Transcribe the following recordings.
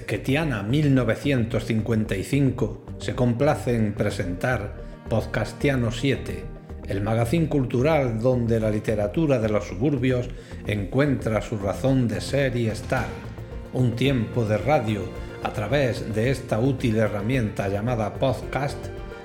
Bezquetiana 1955 se complace en presentar Podcastiano 7, el magazín cultural donde la literatura de los suburbios encuentra su razón de ser y estar. Un tiempo de radio a través de esta útil herramienta llamada podcast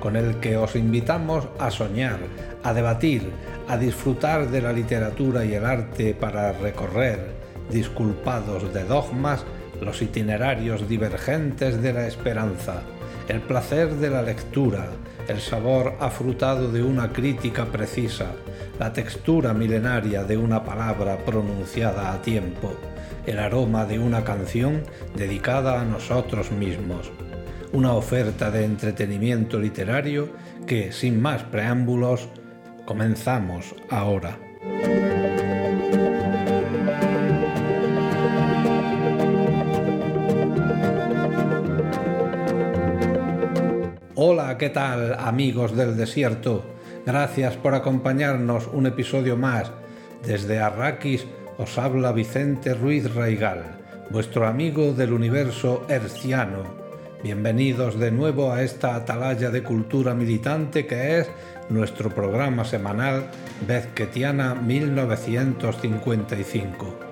con el que os invitamos a soñar, a debatir, a disfrutar de la literatura y el arte para recorrer, disculpados de dogmas, los itinerarios divergentes de la esperanza, el placer de la lectura, el sabor afrutado de una crítica precisa, la textura milenaria de una palabra pronunciada a tiempo, el aroma de una canción dedicada a nosotros mismos. Una oferta de entretenimiento literario que, sin más preámbulos, comenzamos ahora. ¿Qué tal amigos del desierto? Gracias por acompañarnos un episodio más. Desde Arrakis os habla Vicente Ruiz Raigal, vuestro amigo del universo herciano. Bienvenidos de nuevo a esta atalaya de cultura militante que es nuestro programa semanal Bezquetiana 1955.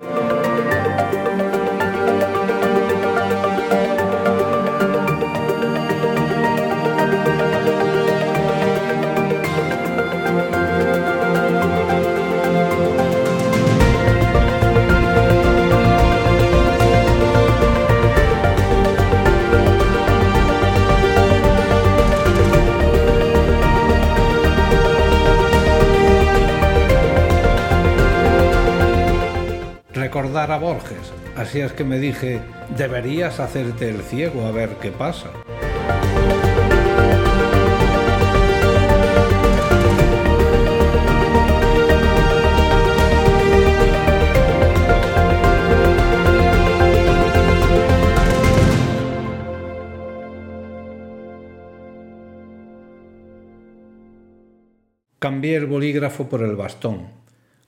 Recordar a Borges, así es que me dije, deberías hacerte el ciego a ver qué pasa. Cambié el bolígrafo por el bastón.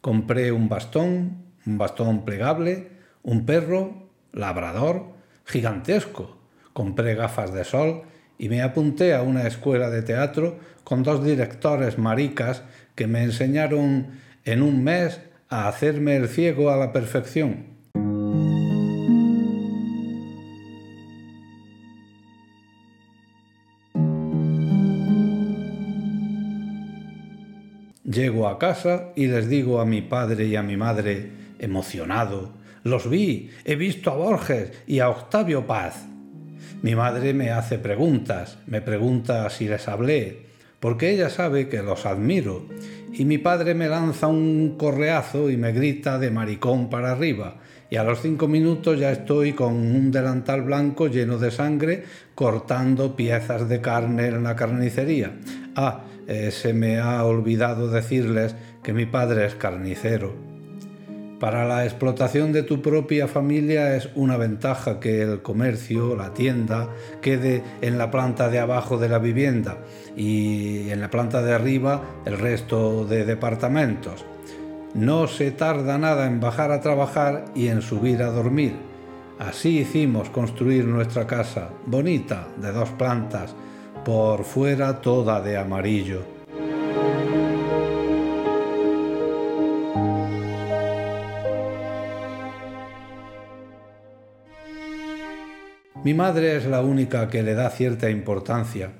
Compré un bastón, un bastón plegable, un perro, labrador, gigantesco. Compré gafas de sol y me apunté a una escuela de teatro con dos directores maricas que me enseñaron en un mes a hacerme el ciego a la perfección. Casa y les digo a mi padre y a mi madre, emocionado. Los vi, he visto a Borges y a Octavio Paz. Mi madre me hace preguntas, me pregunta si les hablé, porque ella sabe que los admiro, y mi padre me lanza un correazo y me grita de maricón para arriba, y a los cinco minutos ya estoy con un delantal blanco lleno de sangre cortando piezas de carne en la carnicería. Ah, eh, se me ha olvidado decirles que mi padre es carnicero. Para la explotación de tu propia familia es una ventaja que el comercio, la tienda, quede en la planta de abajo de la vivienda y en la planta de arriba el resto de departamentos. No se tarda nada en bajar a trabajar y en subir a dormir. Así hicimos construir nuestra casa, bonita, de dos plantas, por fuera toda de amarillo. Mi madre es la única que le da cierta importancia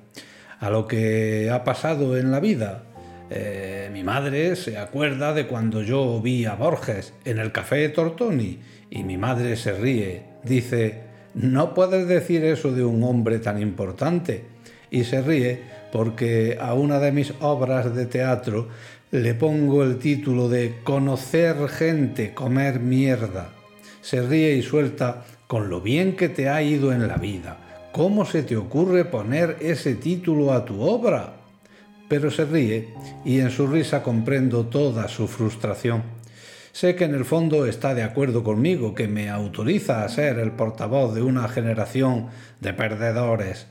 a lo que ha pasado en la vida. Eh, mi madre se acuerda de cuando yo vi a Borges en el café Tortoni y mi madre se ríe. Dice, no puedes decir eso de un hombre tan importante. Y se ríe porque a una de mis obras de teatro le pongo el título de Conocer gente, comer mierda. Se ríe y suelta con lo bien que te ha ido en la vida. ¿Cómo se te ocurre poner ese título a tu obra? Pero se ríe y en su risa comprendo toda su frustración. Sé que en el fondo está de acuerdo conmigo, que me autoriza a ser el portavoz de una generación de perdedores.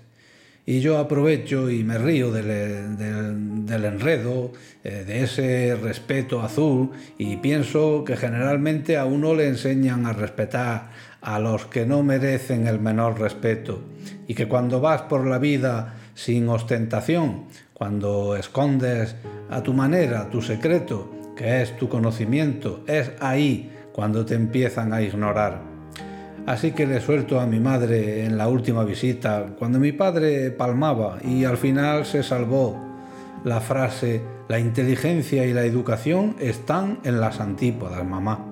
Y yo aprovecho y me río del, enredo, eh, de ese respeto azul, y pienso que generalmente a uno le enseñan a respetar a los que no merecen el menor respeto, y que cuando vas por la vida sin ostentación, cuando escondes a tu manera tu secreto, que es tu conocimiento, es ahí cuando te empiezan a ignorar. Así que le suelto a mi madre en la última visita, cuando mi padre palmaba y al final se salvó la frase, la inteligencia y la educación están en las antípodas, mamá.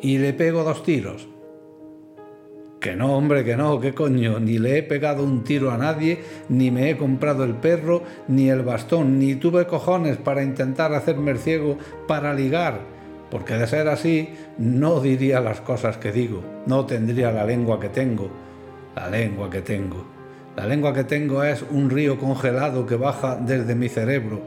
Y le pego dos tiros. Que no, hombre, que no, qué coño, ni le he pegado un tiro a nadie, ni me he comprado el perro, ni el bastón, ni tuve cojones para intentar hacerme el ciego para ligar porque de ser así no diría las cosas que digo, no tendría la lengua que tengo, la lengua que tengo. La lengua que tengo es un río congelado que baja desde mi cerebro,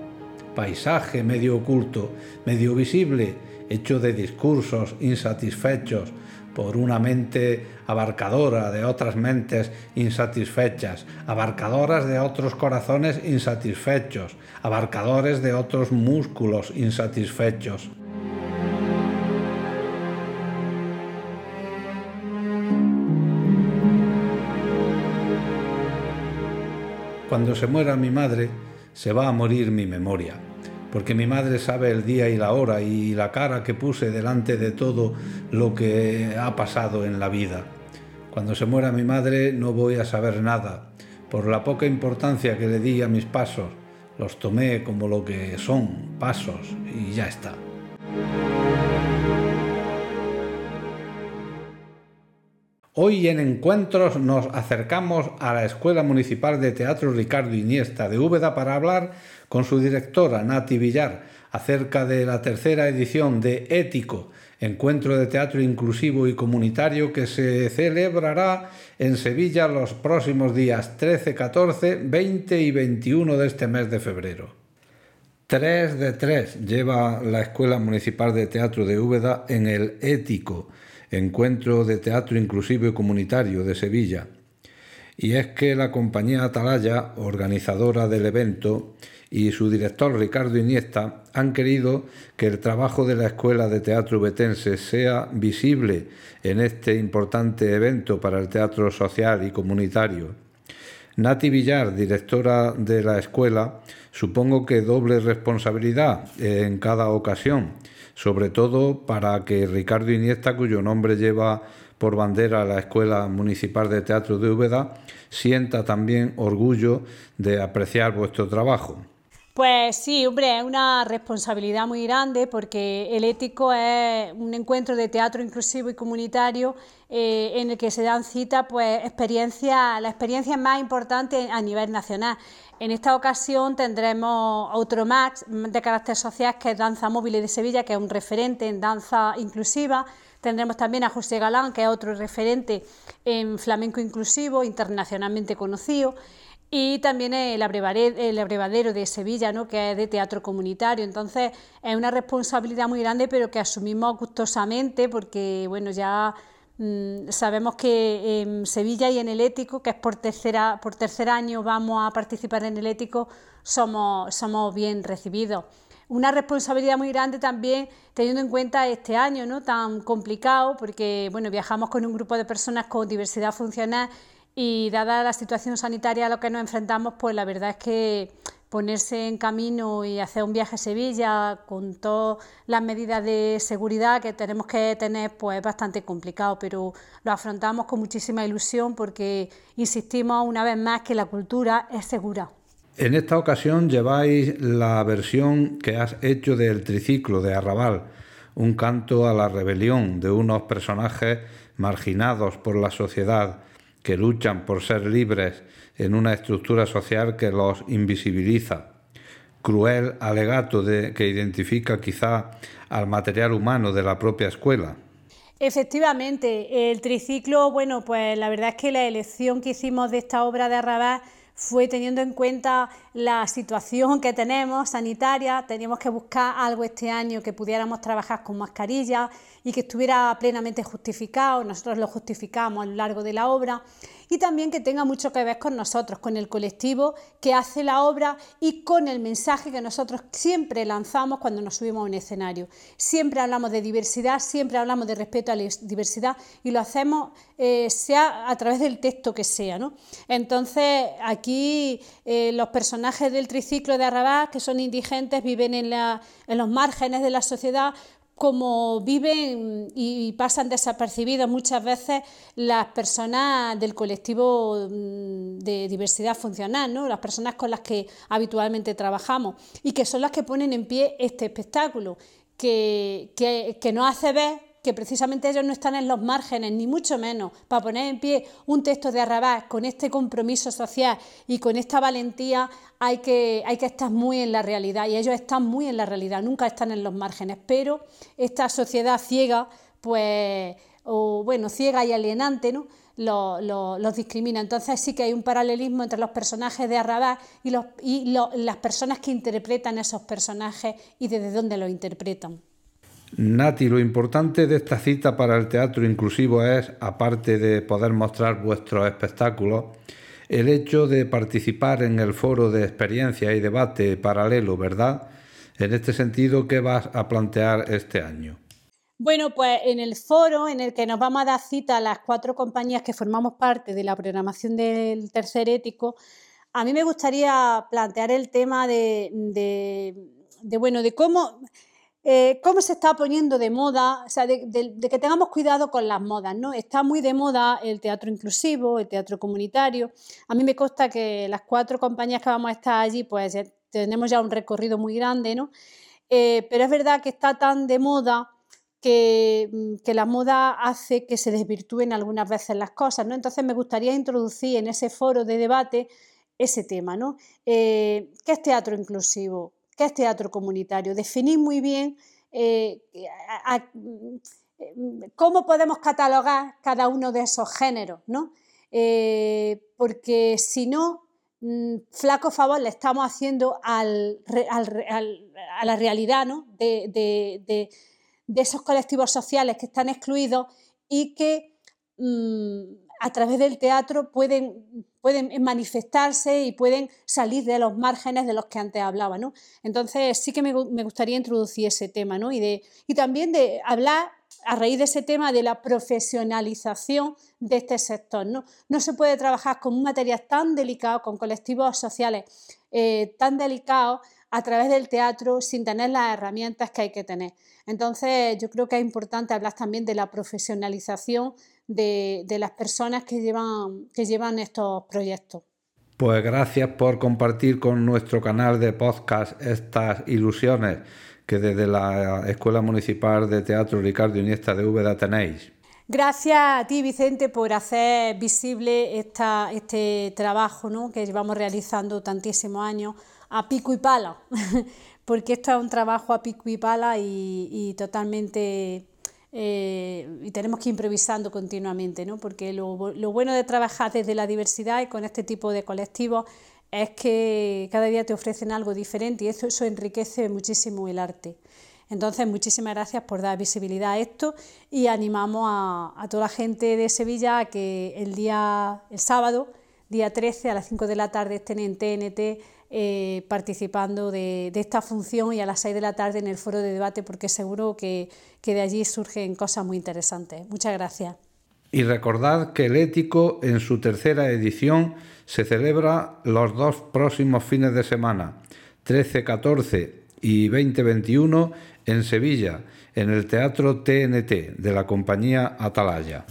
paisaje medio oculto, medio visible, hecho de discursos insatisfechos por una mente abarcadora de otras mentes insatisfechas, abarcadoras de otros corazones insatisfechos, abarcadores de otros músculos insatisfechos. Cuando se muera mi madre, se va a morir mi memoria, porque mi madre sabe el día y la hora y la cara que puse delante de todo lo que ha pasado en la vida. Cuando se muera mi madre no voy a saber nada, por la poca importancia que le di a mis pasos, los tomé como lo que son, pasos, y ya está. Hoy en Encuentros nos acercamos a la Escuela Municipal de Teatro Ricardo Iniesta de Úbeda para hablar con su directora Nati Villar acerca de la tercera edición de Ético, encuentro de teatro inclusivo y comunitario que se celebrará en Sevilla los próximos días 13, 14, 20 y 21 de este mes de febrero. 3 de 3 lleva la Escuela Municipal de Teatro de Úbeda en el Ético Encuentro de Teatro Inclusivo y Comunitario de Sevilla. Y es que la compañía Atalaya, organizadora del evento, y su director Ricardo Iniesta han querido que el trabajo de la Escuela de Teatro Betense sea visible en este importante evento para el teatro social y comunitario. Nati Villar, directora de la escuela, supongo que doble responsabilidad en cada ocasión sobre todo para que Ricardo Iniesta, cuyo nombre lleva por bandera la Escuela Municipal de Teatro de Úbeda, sienta también orgullo de apreciar vuestro trabajo. Pues sí, hombre, es una responsabilidad muy grande porque el ético es un encuentro de teatro inclusivo y comunitario eh, en el que se dan cita pues experiencias, las experiencias más importantes a nivel nacional. En esta ocasión tendremos otro Max de carácter social que es Danza Móvil de Sevilla, que es un referente en danza inclusiva. Tendremos también a José Galán, que es otro referente en flamenco inclusivo, internacionalmente conocido. Y también el abrevadero de Sevilla, ¿no? que es de teatro comunitario. Entonces es una responsabilidad muy grande, pero que asumimos gustosamente porque bueno, ya Mm, sabemos que en Sevilla y en el ético, que es por, tercera, por tercer año vamos a participar en el ético, somos, somos bien recibidos. Una responsabilidad muy grande también teniendo en cuenta este año ¿no? tan complicado, porque bueno, viajamos con un grupo de personas con diversidad funcional y dada la situación sanitaria a la que nos enfrentamos, pues la verdad es que ponerse en camino y hacer un viaje a Sevilla con todas las medidas de seguridad que tenemos que tener, pues es bastante complicado, pero lo afrontamos con muchísima ilusión porque insistimos una vez más que la cultura es segura. En esta ocasión lleváis la versión que has hecho del triciclo de Arrabal, un canto a la rebelión de unos personajes marginados por la sociedad que luchan por ser libres en una estructura social que los invisibiliza. Cruel alegato de, que identifica quizá al material humano de la propia escuela. Efectivamente, el triciclo, bueno, pues la verdad es que la elección que hicimos de esta obra de Arrabás fue teniendo en cuenta la situación que tenemos sanitaria, teníamos que buscar algo este año que pudiéramos trabajar con mascarilla y que estuviera plenamente justificado, nosotros lo justificamos a lo largo de la obra y también que tenga mucho que ver con nosotros, con el colectivo que hace la obra y con el mensaje que nosotros siempre lanzamos cuando nos subimos a un escenario. Siempre hablamos de diversidad, siempre hablamos de respeto a la diversidad y lo hacemos eh, sea a través del texto que sea. ¿no? Entonces, aquí eh, los personajes del triciclo de Arrabás, que son indigentes, viven en, en los márgenes de la sociedad, como viven y pasan desapercibidos muchas veces las personas del colectivo mm, de diversidad funcional, ¿no? las personas con las que habitualmente trabajamos y que son las que ponen en pie este espectáculo, que, que, que nos hace ver que precisamente ellos no están en los márgenes, ni mucho menos, para poner en pie un texto de Arrabás con este compromiso social y con esta valentía, hay que, hay que estar muy en la realidad y ellos están muy en la realidad, nunca están en los márgenes, pero esta sociedad ciega, pues, o bueno, ciega y alienante, ¿no? Los, discrimina. Entonces sí que hay un paralelismo entre los personajes de Arrabás y, los, y las personas que interpretan esos personajes y desde dónde los interpretan. Nati, lo importante de esta cita para el teatro inclusivo es, aparte de poder mostrar vuestros espectáculos, el hecho de participar en el foro de experiencia y debate paralelo, ¿verdad? En este sentido, ¿qué vas a plantear este año? Bueno, pues en el foro en el que nos vamos a dar cita a las cuatro compañías que formamos parte de la programación del tercer ético, a mí me gustaría plantear el tema de, de bueno, de cómo eh, cómo se está poniendo de moda, o sea, de, que tengamos cuidado con las modas, ¿no? Está muy de moda el teatro inclusivo, el teatro comunitario. A mí me consta que las cuatro compañías que vamos a estar allí, pues tenemos ya un recorrido muy grande, ¿no? Eh, pero es verdad que está tan de moda que, mm, que, la moda hace que se desvirtúen algunas veces las cosas, ¿no? Entonces me gustaría introducir en ese foro de debate ese tema, ¿no? Eh, ¿Qué es teatro inclusivo? ¿Qué es teatro comunitario? Definir muy bien eh, mm, cómo podemos catalogar cada uno de esos géneros, ¿no? Eh, porque si no, mm, flaco favor le estamos haciendo a la realidad de, esos colectivos sociales que están excluidos y que mm, a través del teatro pueden, pueden manifestarse y pueden salir de los márgenes de los que antes hablaba. ¿no? Entonces sí que me, gustaría introducir ese tema ¿no? y, también de hablar a raíz de ese tema de la profesionalización de este sector. No, no se puede trabajar con un material tan delicado, con colectivos sociales eh, tan delicados a través del teatro sin tener las herramientas que hay que tener. Entonces yo creo que es importante hablar también de la profesionalización de, las personas que llevan, que llevan estos proyectos. Pues gracias por compartir con nuestro canal de podcast estas ilusiones que desde la Escuela Municipal de Teatro Ricardo Iniesta de Úbeda tenéis. Gracias a ti, Vicente, por hacer visible esta, este trabajo ¿no? que llevamos realizando tantísimos años a pico y pala, porque esto es un trabajo a pico y pala y totalmente eh, y tenemos que ir improvisando continuamente, ¿no? porque lo, bueno de trabajar desde la diversidad y con este tipo de colectivos es que cada día te ofrecen algo diferente y eso, eso enriquece muchísimo el arte. Entonces, muchísimas gracias por dar visibilidad a esto y animamos a, a toda la gente de Sevilla a que el día, el sábado, día 13 a las 5 de la tarde estén en TNT eh, participando de, esta función y a las 6 de la tarde en el foro de debate porque seguro que, que de allí surgen cosas muy interesantes. Muchas gracias. Y recordad que el Ético en su tercera edición se celebra los dos próximos fines de semana, 13, 14 y 2021 en Sevilla, en el Teatro TNT de la compañía Atalaya.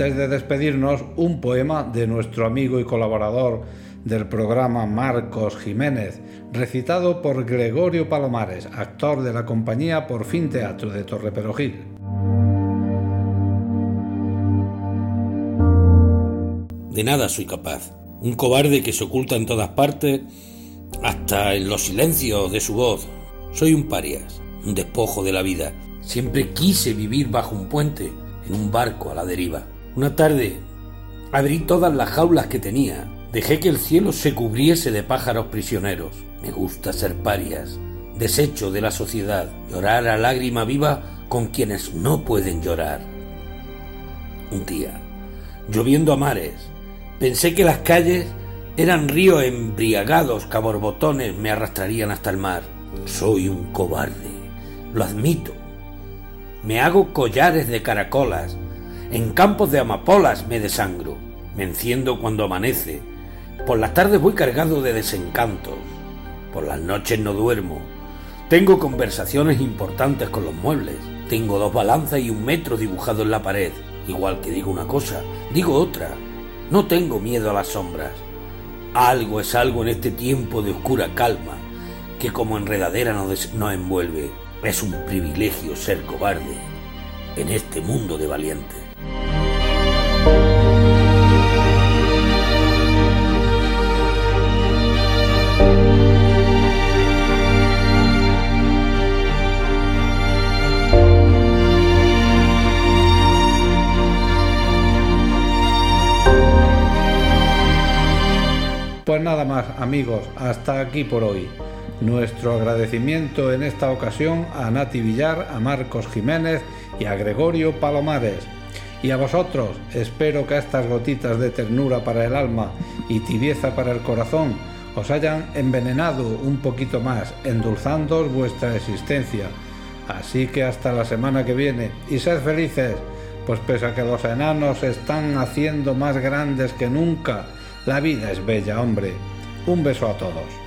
Antes de despedirnos, un poema de nuestro amigo y colaborador del programa Marcos Jiménez, recitado por Gregorio Palomares, actor de la compañía Por Fin Teatro de Torreperogil. De nada soy capaz, un cobarde que se oculta en todas partes, hasta en los silencios de su voz. Soy un parias, un despojo de la vida. Siempre quise vivir bajo un puente, en un barco a la deriva. Una tarde abrí todas las jaulas que tenía, dejé que el cielo se cubriese de pájaros prisioneros. Me gusta ser parias, desecho de la sociedad, llorar a lágrima viva con quienes no pueden llorar. Un día, lloviendo a mares, pensé que las calles eran ríos embriagados que a borbotones me arrastrarían hasta el mar. Soy un cobarde, lo admito. Me hago collares de caracolas, en campos de amapolas me desangro, me enciendo cuando amanece. Por las tardes voy cargado de desencantos, por las noches no duermo. Tengo conversaciones importantes con los muebles. Tengo dos balanzas y un metro dibujado en la pared. Igual que digo una cosa, digo otra. No tengo miedo a las sombras. Algo es algo en este tiempo de oscura calma que como enredadera nos, envuelve. Es un privilegio ser cobarde en este mundo de valientes. Pues nada más amigos, hasta aquí por hoy. Nuestro agradecimiento en esta ocasión a Nati Villar, a Marcos Jiménez y a Gregorio Palomares. Y a vosotros, espero que estas gotitas de ternura para el alma y tibieza para el corazón os hayan envenenado un poquito más, endulzando vuestra existencia. Así que hasta la semana que viene y sed felices, pues pese a que los enanos se están haciendo más grandes que nunca, la vida es bella, hombre. Un beso a todos.